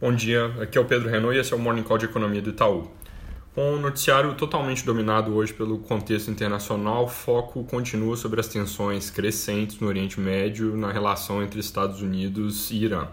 Bom dia, aqui é o Pedro Renault e esse é o Morning Call de Economia do Itaú. Com o noticiário totalmente dominado hoje pelo contexto internacional, o foco continua sobre as tensões crescentes no Oriente Médio na relação entre Estados Unidos e Irã.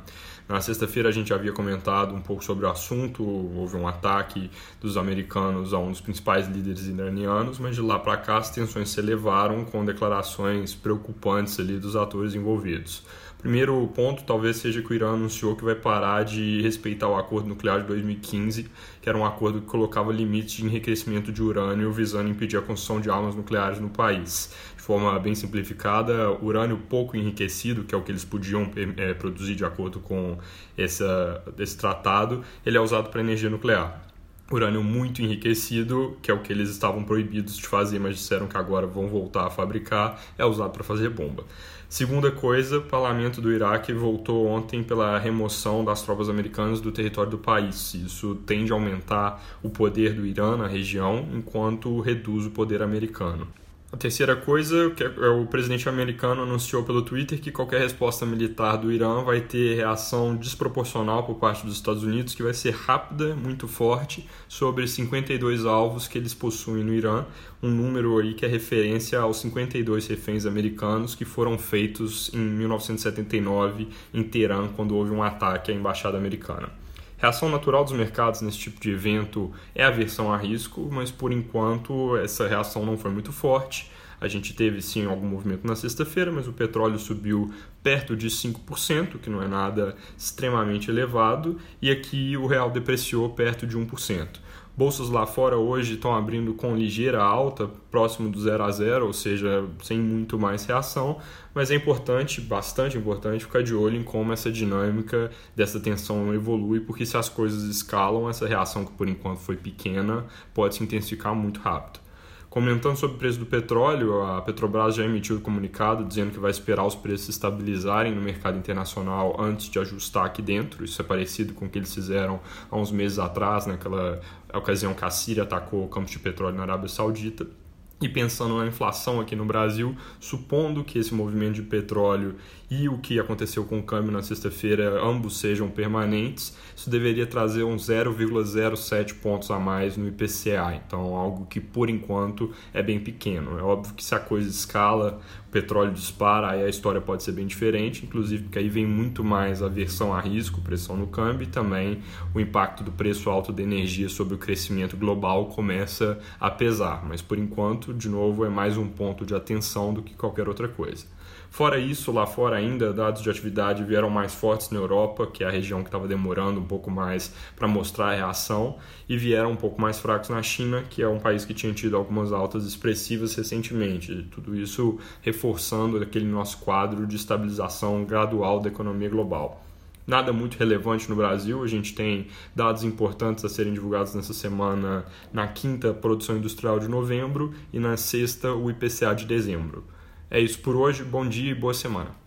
Na sexta-feira a gente havia comentado um pouco sobre o assunto, houve um ataque dos americanos a um dos principais líderes iranianos, mas de lá para cá as tensões se elevaram com declarações preocupantes ali dos atores envolvidos. Primeiro ponto talvez seja que o Irã anunciou que vai parar de respeitar o acordo nuclear de 2015, que era um acordo que colocava limites de enriquecimento de urânio visando impedir a construção de armas nucleares no país. Forma bem simplificada, urânio pouco enriquecido, que é o que eles podiam é, produzir de acordo com essa, esse tratado, ele é usado para energia nuclear urânio muito enriquecido, que é o que eles estavam proibidos de fazer, mas disseram que agora vão voltar a fabricar, é usado para fazer bomba. Segunda coisa, o parlamento do Iraque voltou ontem pela remoção das tropas americanas do território do país. Isso tende a aumentar o poder do Irã na região, enquanto reduz o poder americano. A terceira coisa, que é, é o presidente americano anunciou pelo Twitter que qualquer resposta militar do Irã vai ter reação desproporcional por parte dos Estados Unidos, que vai ser rápida, muito forte, sobre 52 alvos que eles possuem no Irã, um número aí que é referência aos 52 reféns americanos que foram feitos em 1979 em Teherã, quando houve um ataque à embaixada americana. Reação natural dos mercados nesse tipo de evento é a aversão a risco, mas por enquanto essa reação não foi muito forte. A gente teve sim algum movimento na sexta-feira, mas o petróleo subiu perto de 5%, que não é nada extremamente elevado, e aqui o real depreciou perto de 1%. Bolsas lá fora hoje estão abrindo com ligeira alta, próximo do 0 a 0, ou seja, sem muito mais reação, mas é importante, bastante importante, ficar de olho em como essa dinâmica dessa tensão evolui, porque se as coisas escalam, essa reação que por enquanto foi pequena pode se intensificar muito rápido. Comentando sobre o preço do petróleo, a Petrobras já emitiu um comunicado dizendo que vai esperar os preços estabilizarem no mercado internacional antes de ajustar aqui dentro. Isso é parecido com o que eles fizeram há uns meses atrás, naquela ocasião que a Síria atacou o campo de petróleo na Arábia Saudita. E pensando na inflação aqui no Brasil, supondo que esse movimento de petróleo e o que aconteceu com o câmbio na sexta-feira ambos sejam permanentes, isso deveria trazer uns 0,07 pontos a mais no IPCA. Então, algo que por enquanto é bem pequeno. É óbvio que se a coisa escala, o petróleo dispara, aí a história pode ser bem diferente, inclusive porque aí vem muito mais aversão a risco, pressão no câmbio e também o impacto do preço alto da energia sobre o crescimento global começa a pesar. Mas por enquanto de novo, é mais um ponto de atenção do que qualquer outra coisa. Fora isso, lá fora ainda, dados de atividade vieram mais fortes na Europa, que é a região que estava demorando um pouco mais para mostrar a reação, e vieram um pouco mais fracos na China, que é um país que tinha tido algumas altas expressivas recentemente. Tudo isso reforçando aquele nosso quadro de estabilização gradual da economia global nada muito relevante no Brasil. A gente tem dados importantes a serem divulgados nessa semana, na quinta, produção industrial de novembro, e na sexta, o IPCA de dezembro. É isso por hoje, bom dia e boa semana.